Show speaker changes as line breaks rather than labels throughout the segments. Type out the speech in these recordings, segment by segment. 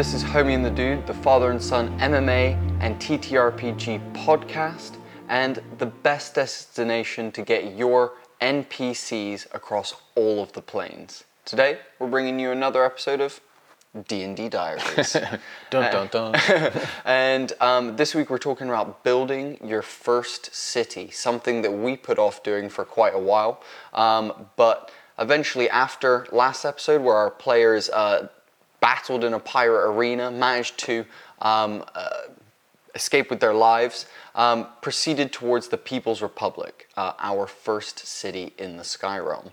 this is Homie and the Dude, the father and son MMA and TTRPG podcast, and the best destination to get your NPCs across all of the planes. Today, we're bringing you another episode of D&D Diaries.
Dun dun dun.
and um, this week we're talking about building your first city, something that we put off doing for quite a while. Um, but eventually, after last episode, where our players uh, battled in a pirate arena, managed to um, uh, escape with their lives, um, proceeded towards the People's Republic, uh, our first city in the Sky Realm.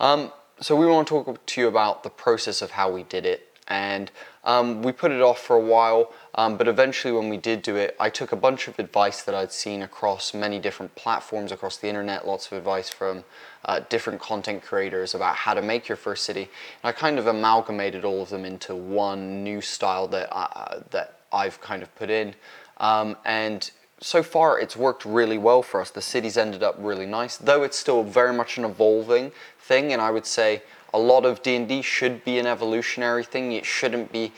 Um, so we want to talk to you about the process of how we did it and um, we put it off for a while, um, but eventually, when we did do it, I took a bunch of advice that I'd seen across many different platforms across the internet, lots of advice from uh, different content creators about how to make your first city. And I kind of amalgamated all of them into one new style that, I, that I've kind of put in. Um, and so far, it's worked really well for us. The city's ended up really nice, though it's still very much an evolving thing, and I would say a lot of D&D should be an evolutionary thing. It shouldn't be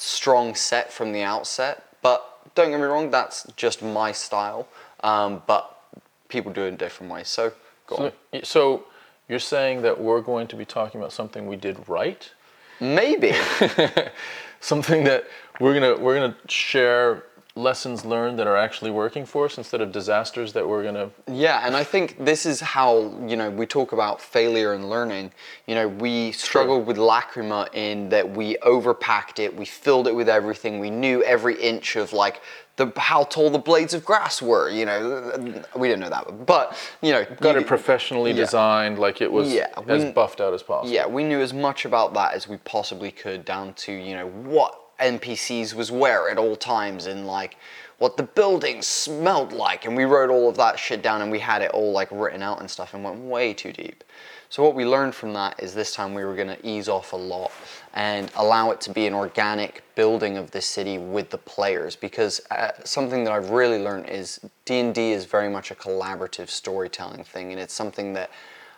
strong set from the outset. But don't get me wrong, that's just my style. Um, but people do it in different ways. So go
so,
on.
So you're saying that we're going to be talking about something we did right?
Maybe.
something that we're gonna we're gonna share lessons learned that are actually working for us instead of disasters that we're going to
yeah and i think this is how you know we talk about failure and learning you know we struggled with lacrima in that we overpacked it we filled it with everything we knew every inch of like the how tall the blades of grass were you know we didn't know that but you know
got
you,
it professionally yeah. designed like it was yeah, as buffed out as possible
yeah we knew as much about that as we possibly could down to you know what NPCs was where at all times and like what the buildings smelled like. And we wrote all of that shit down and we had it all like written out and stuff and went way too deep. So what we learned from that is this time we were going to ease off a lot and allow it to be an organic building of the city with the players. Because uh, something that I've really learned is D&D is very much a collaborative storytelling thing. And it's something that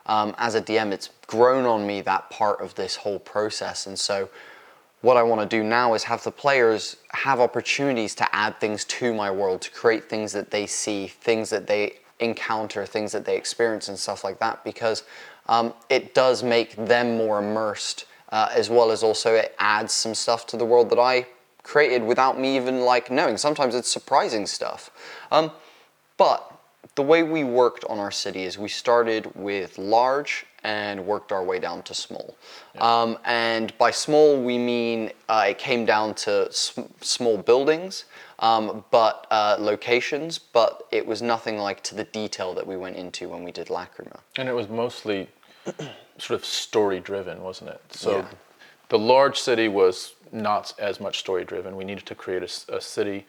um, as a DM it's grown on me that part of this whole process. And so what I want to do now is have the players have opportunities to add things to my world, to create things that they see, things that they encounter, things that they experience, and stuff like that, because um, it does make them more immersed, uh, as well as also it adds some stuff to the world that I created without me even like knowing. Sometimes it's surprising stuff. Um, but the way we worked on our city is we started with large and worked our way down to small. Yeah. Um, and by small, we mean uh, it came down to sm- small buildings, um, but uh, locations, but it was nothing like to the detail that we went into when we did Lacrima.
And it was mostly sort of story driven, wasn't it? So yeah. the large city was not as much story driven. We needed to create a, a city.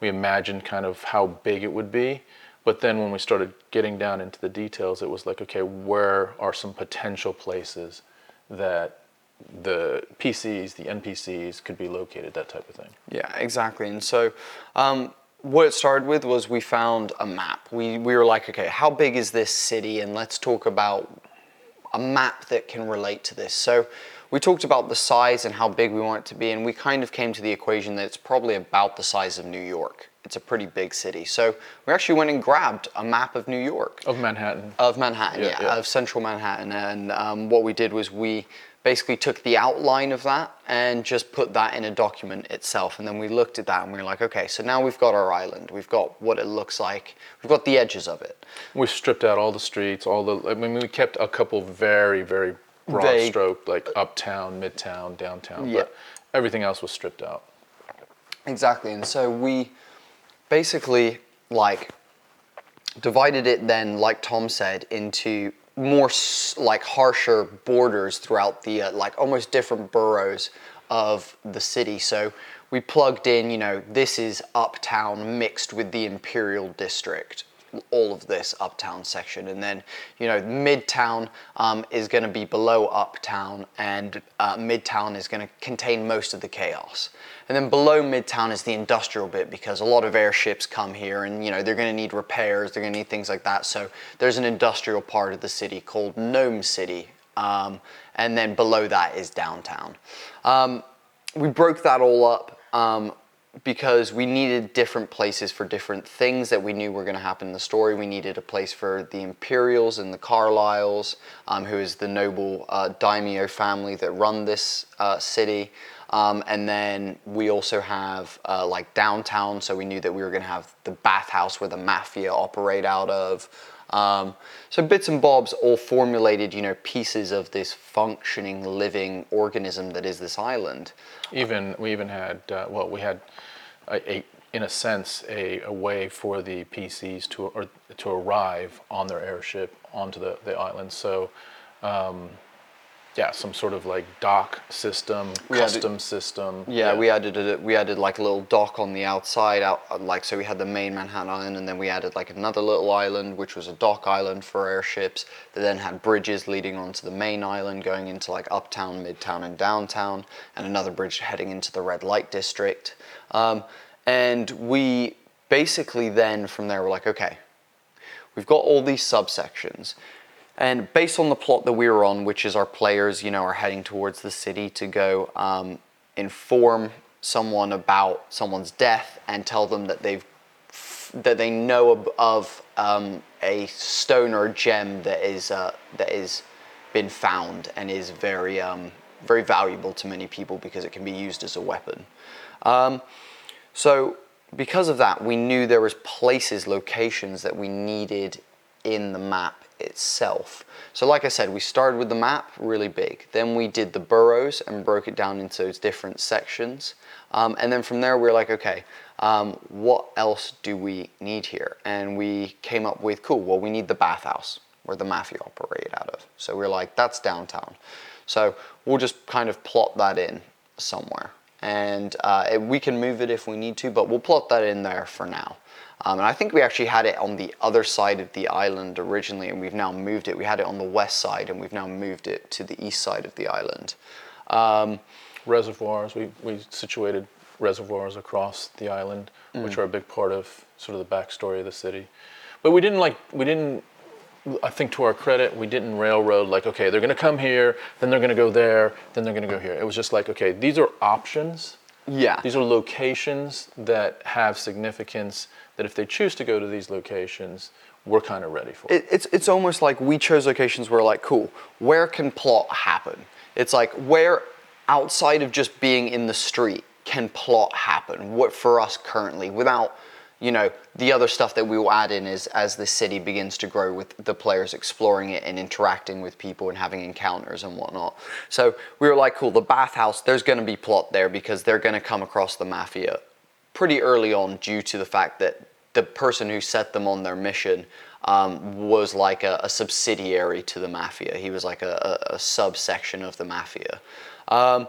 We imagined kind of how big it would be but then when we started getting down into the details, it was like, okay, where are some potential places that the PCs, the NPCs could be located, that type of thing.
Yeah, exactly. And so um, what it started with was we found a map. We, we were like, okay, how big is this city? And let's talk about a map that can relate to this. So we talked about the size and how big we want it to be, and we kind of came to the equation that it's probably about the size of New York it's a pretty big city. So we actually went and grabbed a map of New York.
Of Manhattan.
Of Manhattan, yeah, yeah, yeah. of central Manhattan. And um, what we did was we basically took the outline of that and just put that in a document itself. And then we looked at that and we were like, okay, so now we've got our island. We've got what it looks like. We've got the edges of it.
We stripped out all the streets, all the, I mean, we kept a couple very, very broad Vague. stroke, like uptown, midtown, downtown. Yeah. But everything else was stripped out.
Exactly. And so we, basically like divided it then, like Tom said, into more like harsher borders throughout the uh, like almost different boroughs of the city. So we plugged in, you know, this is uptown mixed with the Imperial District all of this uptown section. And then, you know, midtown um, is going to be below uptown, and uh, midtown is going to contain most of the chaos. And then below midtown is the industrial bit because a lot of airships come here and, you know, they're going to need repairs, they're going to need things like that. So there's an industrial part of the city called Gnome City. Um, and then below that is downtown. Um, we broke that all up um, because we needed different places for different things that we knew were going to happen in the story. We needed a place for the Imperials and the Carlyles, um, who is the noble uh, daimyo family that run this uh, city. Um, and then we also have uh, like downtown, so we knew that we were going to have the bathhouse where the mafia operate out of. Um, so bits and bobs all formulated, you know, pieces of this functioning, living organism that is this island.
Even we even had uh, well, we had a, a in a sense a, a way for the PCs to or to arrive on their airship onto the, the island. So. Um, yeah, some sort of like dock system,
We
custom system.
Yeah, we added a, we added like a little dock on the outside, out uh, like so we had the main Manhattan Island, and then we added like another little island, which was a dock island for airships. That then had bridges leading onto the main island, going into like uptown, midtown, and downtown, and another bridge heading into the red light district. Um, and we basically then from there were like, okay, we've got all these subsections. And based on the plot that we were on, which is our players, you know, are heading towards the city to go um, inform someone about someone's death and tell them that they've that they know of, um, a stone or a gem that is uh, that is been found and is very um, very valuable to many people because it can be used as a weapon. Um, so because of that, we knew there was places, locations that we needed in the map itself. So like I said, we started with the map really big. Then we did the boroughs and broke it down into those different sections. Um, and then from there, we were like, okay, um, what else do we need here? And we came up with, cool, well, we need the bathhouse where the mafia operate out of. So we are like, that's downtown. So we'll just kind of plot that in somewhere. And uh, we can move it if we need to, but we'll plot that in there for now. Um, and I think we actually had it on the other side of the island originally, and we've now moved it. We had it on the west side, and we've now moved it to the east side of the island. Um,
reservoirs. We, we situated reservoirs across the island, mm. which are a big part of sort of the backstory of the city. But we didn't like we didn't. I think to our credit, we didn't railroad like okay, they're going to come here, then they're going to go there, then they're going to go here. It was just like okay, these are options.
Yeah.
These are locations that have significance that if they choose to go to these locations, we're kind of ready for
it. It's, it's almost like we chose locations where, like, cool, where can plot happen? It's like, where outside of just being in the street can plot happen? What for us currently, without, you know, the other stuff that we will add in is as the city begins to grow with the players exploring it and interacting with people and having encounters and whatnot. So we were like, cool, the bathhouse, there's going to be plot there because they're going to come across the mafia pretty early on due to the fact that the person who set them on their mission um, was like a, a, subsidiary to the mafia. He was like a, a, a subsection of the mafia. Um,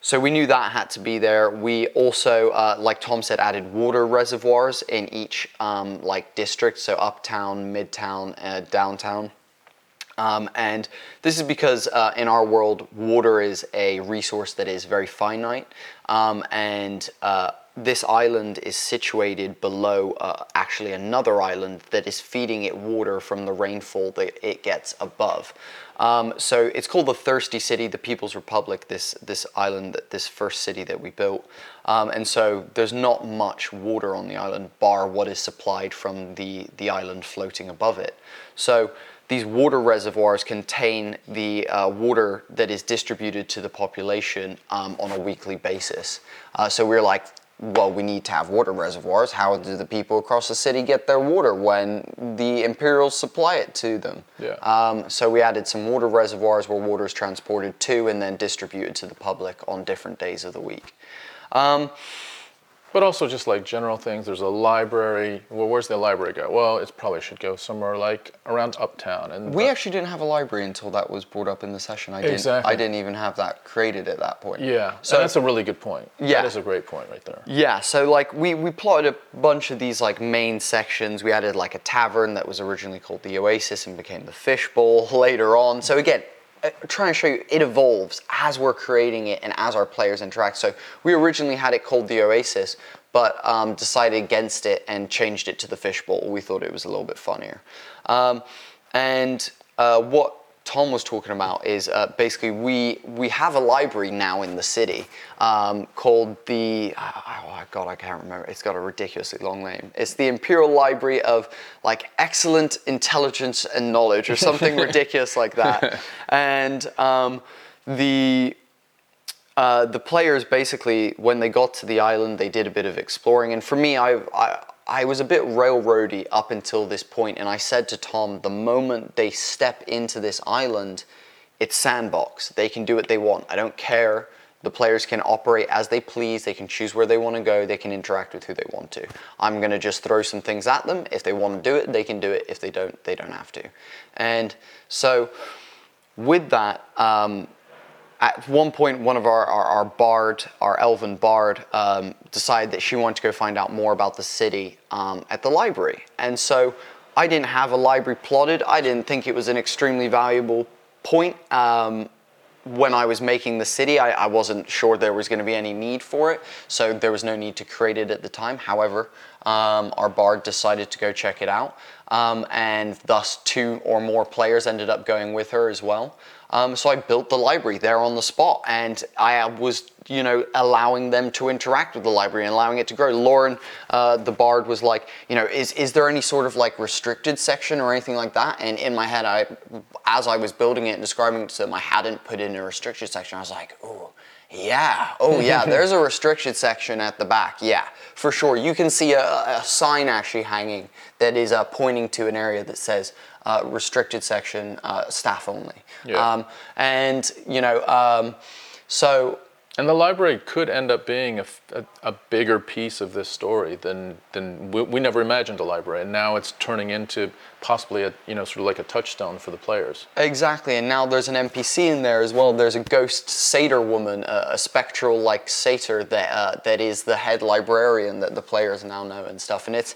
so we knew that had to be there. We also, uh, like Tom said, added water reservoirs in each um, like district, so uptown, midtown, uh, downtown. Um, and this is because uh, in our world, water is a resource that is very finite, um, and uh, this island is situated below uh, actually another island that is feeding it water from the rainfall that it gets above. Um, so it's called the Thirsty City, the People's Republic, this, this island, this first city that we built. Um, and so there's not much water on the island, bar what is supplied from the, the island floating above it. So these water reservoirs contain the uh, water that is distributed to the population um, on a weekly basis. Uh, so we're like, well, we need to have water reservoirs. How do the people across the city get their water when the Imperials supply it to them?
Yeah.
Um, so we added some water reservoirs where water is transported to and then distributed to the public on different days of the week. Um,
but also just like general things. There's a library. Well, where's the library go? Well, it probably should go somewhere like around uptown. And
we actually didn't have a library until that was brought up in the session. I didn't.
Exactly.
I didn't even have that created at that point.
Yeah. So that's a really good point.
Yeah.
That is a great point right there.
Yeah. So like we we plotted a bunch of these like main sections. We added like a tavern that was originally called the Oasis and became the Fishbowl later on. So again, trying to show you it evolves as we're creating it and as our players interact. So we originally had it called the Oasis, but um, decided against it and changed it to the Fishbowl. We thought it was a little bit funnier. Um, and uh, what Tom was talking about is uh, basically we we have a library now in the city um, called the oh god I can't remember. It's got a ridiculously long name. It's the Imperial Library of like excellent intelligence and knowledge or something ridiculous like that. And um, the uh, the players basically when they got to the island they did a bit of exploring. And for me I, I I was a bit railroady up until this point, and I said to Tom, the moment they step into this island, it's sandbox. They can do what they want. I don't care. The players can operate as they please. They can choose where they want to go. They can interact with who they want to. I'm going to just throw some things at them. If they want to do it, they can do it. If they don't, they don't have to. And so, with that, um, at one point, one of our, our, our bard, our elven bard, um, decided that she wanted to go find out more about the city um, at the library. And so I didn't have a library plotted. I didn't think it was an extremely valuable point. Um, when I was making the city, I, I wasn't sure there was going to be any need for it, so there was no need to create it at the time. However, um, our bard decided to go check it out, um, and thus two or more players ended up going with her as well. Um, so I built the library there on the spot, and I was, you know, allowing them to interact with the library and allowing it to grow. Lauren, uh, the bard, was like, you know, is is there any sort of like restricted section or anything like that? And in my head, I, as I was building it and describing it to them, I hadn't put in a restricted section. I was like, oh. Yeah. Oh, yeah. There's a restricted section at the back. Yeah, for sure. You can see a, a sign actually hanging that is uh, pointing to an area that says uh, restricted section, uh, staff only. Yeah. Um, and, you know, um, so.
And the library could end up being a, a, a bigger piece of this story than, than we, we, never imagined a library. And now it's turning into possibly a, you know, sort of like a touchstone for the players.
Exactly. And now there's an NPC in there as well. There's a ghost satyr woman, a, a spectral like satyr that, uh, that is the head librarian that the players now know and stuff. And it's,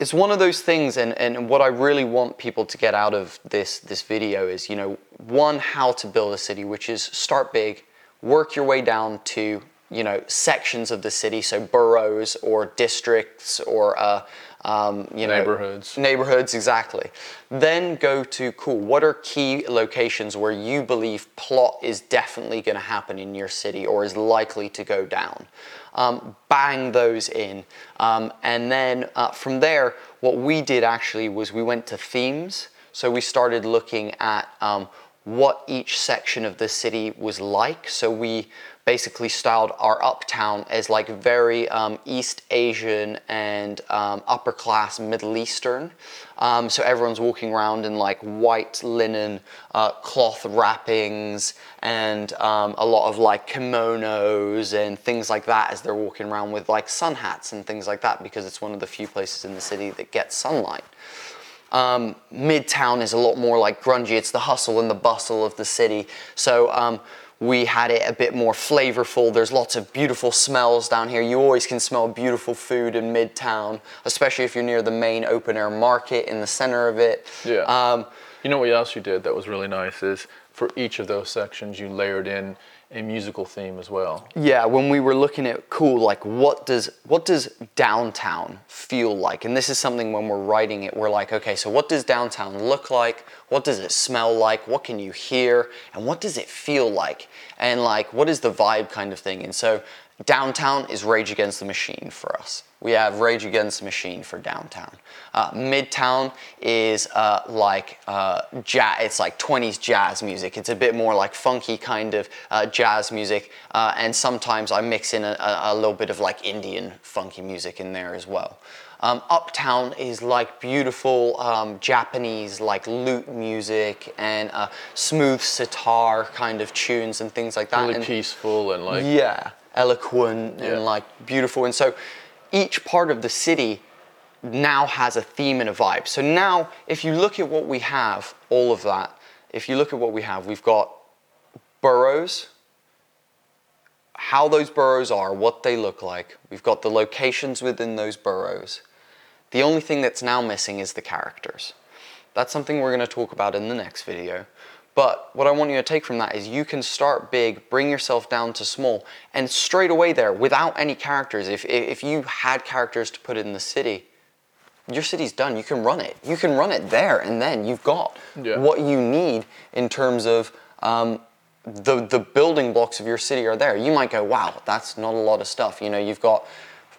it's one of those things and, and what I really want people to get out of this this video is, you know, one, how to build a city, which is start big, work your way down to, you know, sections of the city, so boroughs or districts or uh, um, you
know, neighborhoods.
Neighborhoods, exactly. Then go to cool. What are key locations where you believe plot is definitely going to happen in your city or is likely to go down? um, bang those in. Um, and then uh, from there, what we did actually was we went to themes. So we started looking at um, what each section of the city was like. So we basically styled our uptown as like very um, East Asian and um, upper class Middle Eastern. Um, so everyone's walking around in like white linen uh, cloth wrappings and um, a lot of like kimonos and things like that as they're walking around with like sun hats and things like that because it's one of the few places in the city that gets sunlight. Um, Midtown is a lot more like grungy. It's the hustle and the bustle of the city. So um, we had it a bit more flavorful. There's lots of beautiful smells down here. You always can smell beautiful food in Midtown, especially if you're near the main open air market in the center of it.
Yeah. Um, you know what else you did that was really nice is for each of those sections you layered in a musical theme as well.
Yeah, when we were looking at cool, like what does what does downtown feel like? And this is something when we're writing it, we're like, okay, so what does downtown look like? What does it smell like? What can you hear? And what does it feel like? And like, what is the vibe kind of thing? And so downtown is Rage Against the Machine for us we have Rage Against the Machine for downtown. Uh, Midtown is uh, like uh, jazz, it's like 20s jazz music. It's a bit more like funky kind of uh, jazz music, uh, and sometimes I mix in a, a, little bit of like Indian funky music in there as well. Um, Uptown is like beautiful um, Japanese like lute music and uh, smooth sitar kind of tunes and things like that.
Really
and,
peaceful and like
yeah, eloquent yeah. and like beautiful. And so each part of the city now has a theme and a vibe. So now, if you look at what we have, all of that, if you look at what we have, we've got boroughs, how those boroughs are, what they look like. We've got the locations within those boroughs. The only thing that's now missing is the characters. That's something we're going to talk about in the next video. But what I want you to take from that is you can start big, bring yourself down to small, and straight away there, without any characters, if, if you had characters to put in the city, your city's done. You can run it. You can run it there, and then you've got
Yeah.
what you need in terms of um, the the building blocks of your city are there. You might go, wow, that's not a lot of stuff. You know, you've got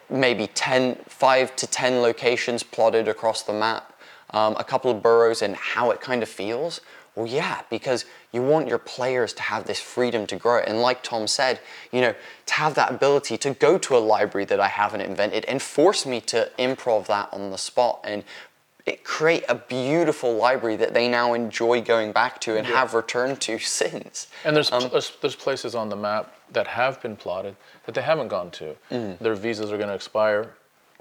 maybe 10, 5 to 10 locations plotted across the map, um, a couple of boroughs, and how it kind of feels. Well, yeah, because you want your players to have this freedom to grow. And like Tom said, you know, to have that ability to go to a library that I haven't invented and force me to improv that on the spot and it create a beautiful library that they now enjoy going back to and have returned to since.
And there's,
Um,
there's there's places on the map that have been plotted that they haven't gone to.
Mm.
Their visas are going to expire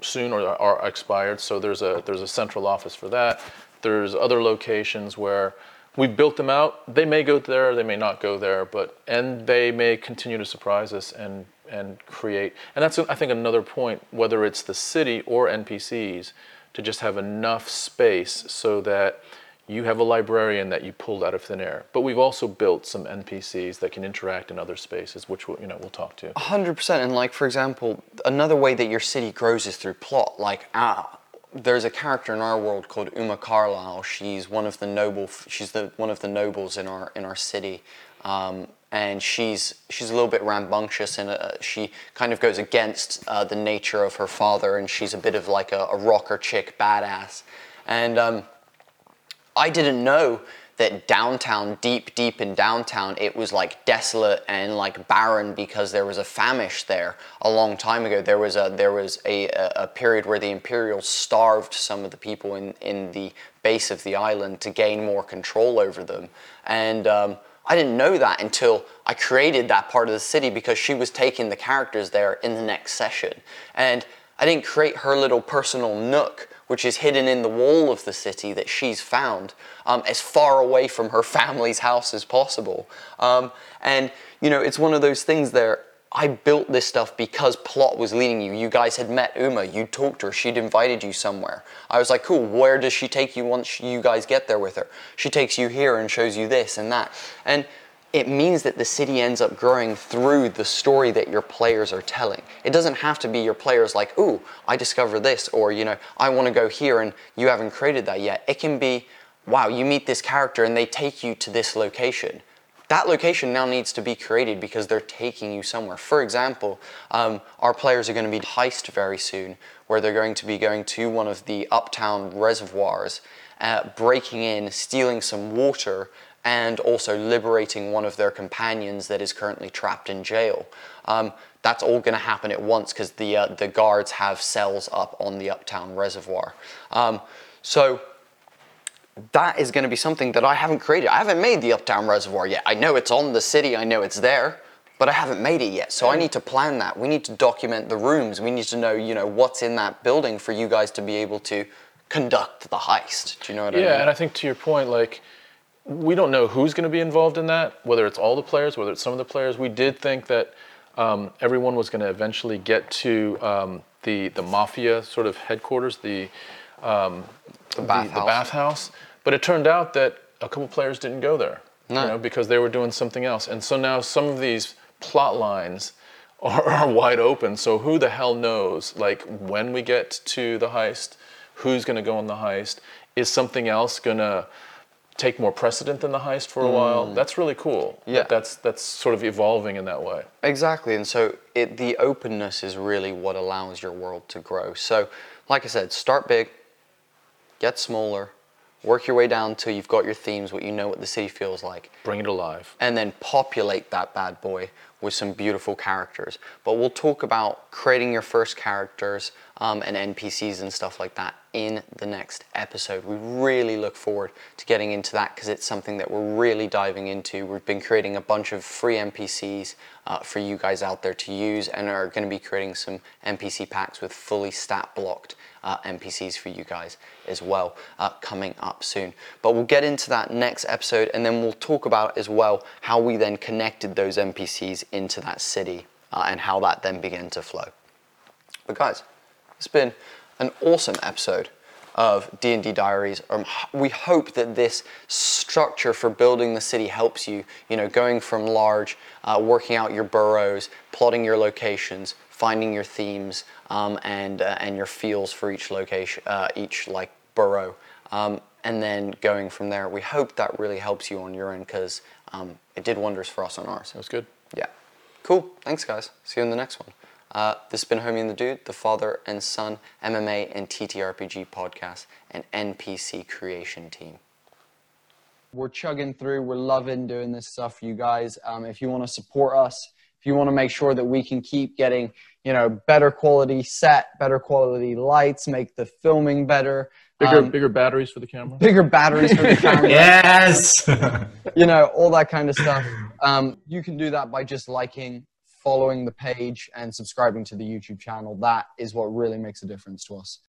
soon or are expired, so there's a there's a central office for that. There's other locations where we built them out. They may go there, they may not go there, but and they may continue to surprise us and and create. And that's I think another point, whether it's the city or NPCs, to just have enough space so that you have a librarian that you pulled out of thin air. But we've also built some NPCs that can interact in other spaces, which we'll, you know we'll talk to.
Hundred percent, and like for example, another way that your city grows is through plot. Like, ah, there's a character in our world called Uma Carlisle. She's one of the noble. She's the one of the nobles in our in our city, um, and she's she's a little bit rambunctious, and uh, she kind of goes against uh, the nature of her father, and she's a bit of like a, a rocker chick badass, and. Um, I didn't know that downtown, deep, deep in downtown, it was like desolate and like barren because there was a famish there a long time ago. There was a there was a, a period where the Imperials starved some of the people in, in the base of the island to gain more control over them. And um, I didn't know that until I created that part of the city because she was taking the characters there in the next session. And I didn't create her little personal nook which is hidden in the wall of the city that she's found, um, as far away from her family's house as possible. Um, and, you know, it's one of those things there. I built this stuff because plot was leading you. You guys had met Uma, you talked to her, she'd invited you somewhere. I was like, cool, where does she take you once you guys get there with her? She takes you here and shows you this and that. And it means that the city ends up growing through the story that your players are telling. It doesn't have to be your players like, ooh, I discover this, or, you know, I want to go here and you haven't created that yet. It can be, wow, you meet this character and they take you to this location. That location now needs to be created because they're taking you somewhere. For example, um, our players are going to be heist very soon, where they're going to be going to one of the uptown reservoirs, uh, breaking in, stealing some water, and also liberating one of their companions that is currently trapped in jail. Um, that's all going to happen at once because the uh, the guards have cells up on the Uptown Reservoir. Um, so that is going to be something that I haven't created. I haven't made the Uptown Reservoir yet. I know it's on the city. I know it's there. But I haven't made it yet, so I need to plan that. We need to document the rooms. We need to know, you know, what's in that building for you guys to be able to conduct the heist. Do you know what I mean?
Yeah, and I think to your point, like we don't know who's going to be involved in that, whether it's all the players, whether it's some of the players. We did think that um, everyone was going to eventually get to um, the the mafia sort of headquarters, the um, the,
bathhouse.
the bathhouse. But it turned out that a couple players didn't go there,
No.
you know, because they were doing something else. And so now some of these plot lines are, are wide open. So who the hell knows? Like when we get to the heist, who's going to go on the heist? Is something else going to take more precedent than the heist for a while? That's really cool.
Mm. Yeah.
that's that's sort of evolving in that way.
Exactly, and so it, the openness is really what allows your world to grow. So, like I said, start big, get smaller, work your way down till you've got your themes, what you know what the city feels like,
Bring it alive.
and then populate that bad boy with some beautiful characters. But we'll talk about creating your first characters um, and NPCs and stuff like that in the next episode. We really look forward to getting into that because it's something that we're really diving into. We've been creating a bunch of free NPCs uh, for you guys out there to use and are going to be creating some NPC packs with fully stat blocked uh, NPCs for you guys as well uh, coming up soon. But we'll get into that next episode and then we'll talk about as well how we then connected those NPCs into that city uh, and how that then began to flow. But guys, it's been an awesome episode. of D&D Diaries. Um, we hope that this structure for building the city helps you, you know, going from large, uh, working out your boroughs, plotting your locations, finding your themes, um, and, uh, and your feels for each location, uh, each like borough. Um, and then going from there, we hope that really helps you on your end because um, it did wonders for us on ours.
That was good.
Yeah. Cool. Thanks, guys. See you in the next one. Uh, this has been Homie and the Dude, the father and son MMA and TTRPG podcast and NPC creation team. We're chugging through. We're loving doing this stuff you guys. Um, if you want to support us, if you want to make sure that we can keep getting, you know, better quality set, better quality lights, make the filming better,
Bigger,
um,
bigger batteries for the camera.
bigger batteries for the camera
Yes.
you know, all that kind of stuff. Um, you can do that by just liking, following the page, and subscribing to the YouTube channel. That is what really makes a difference to us.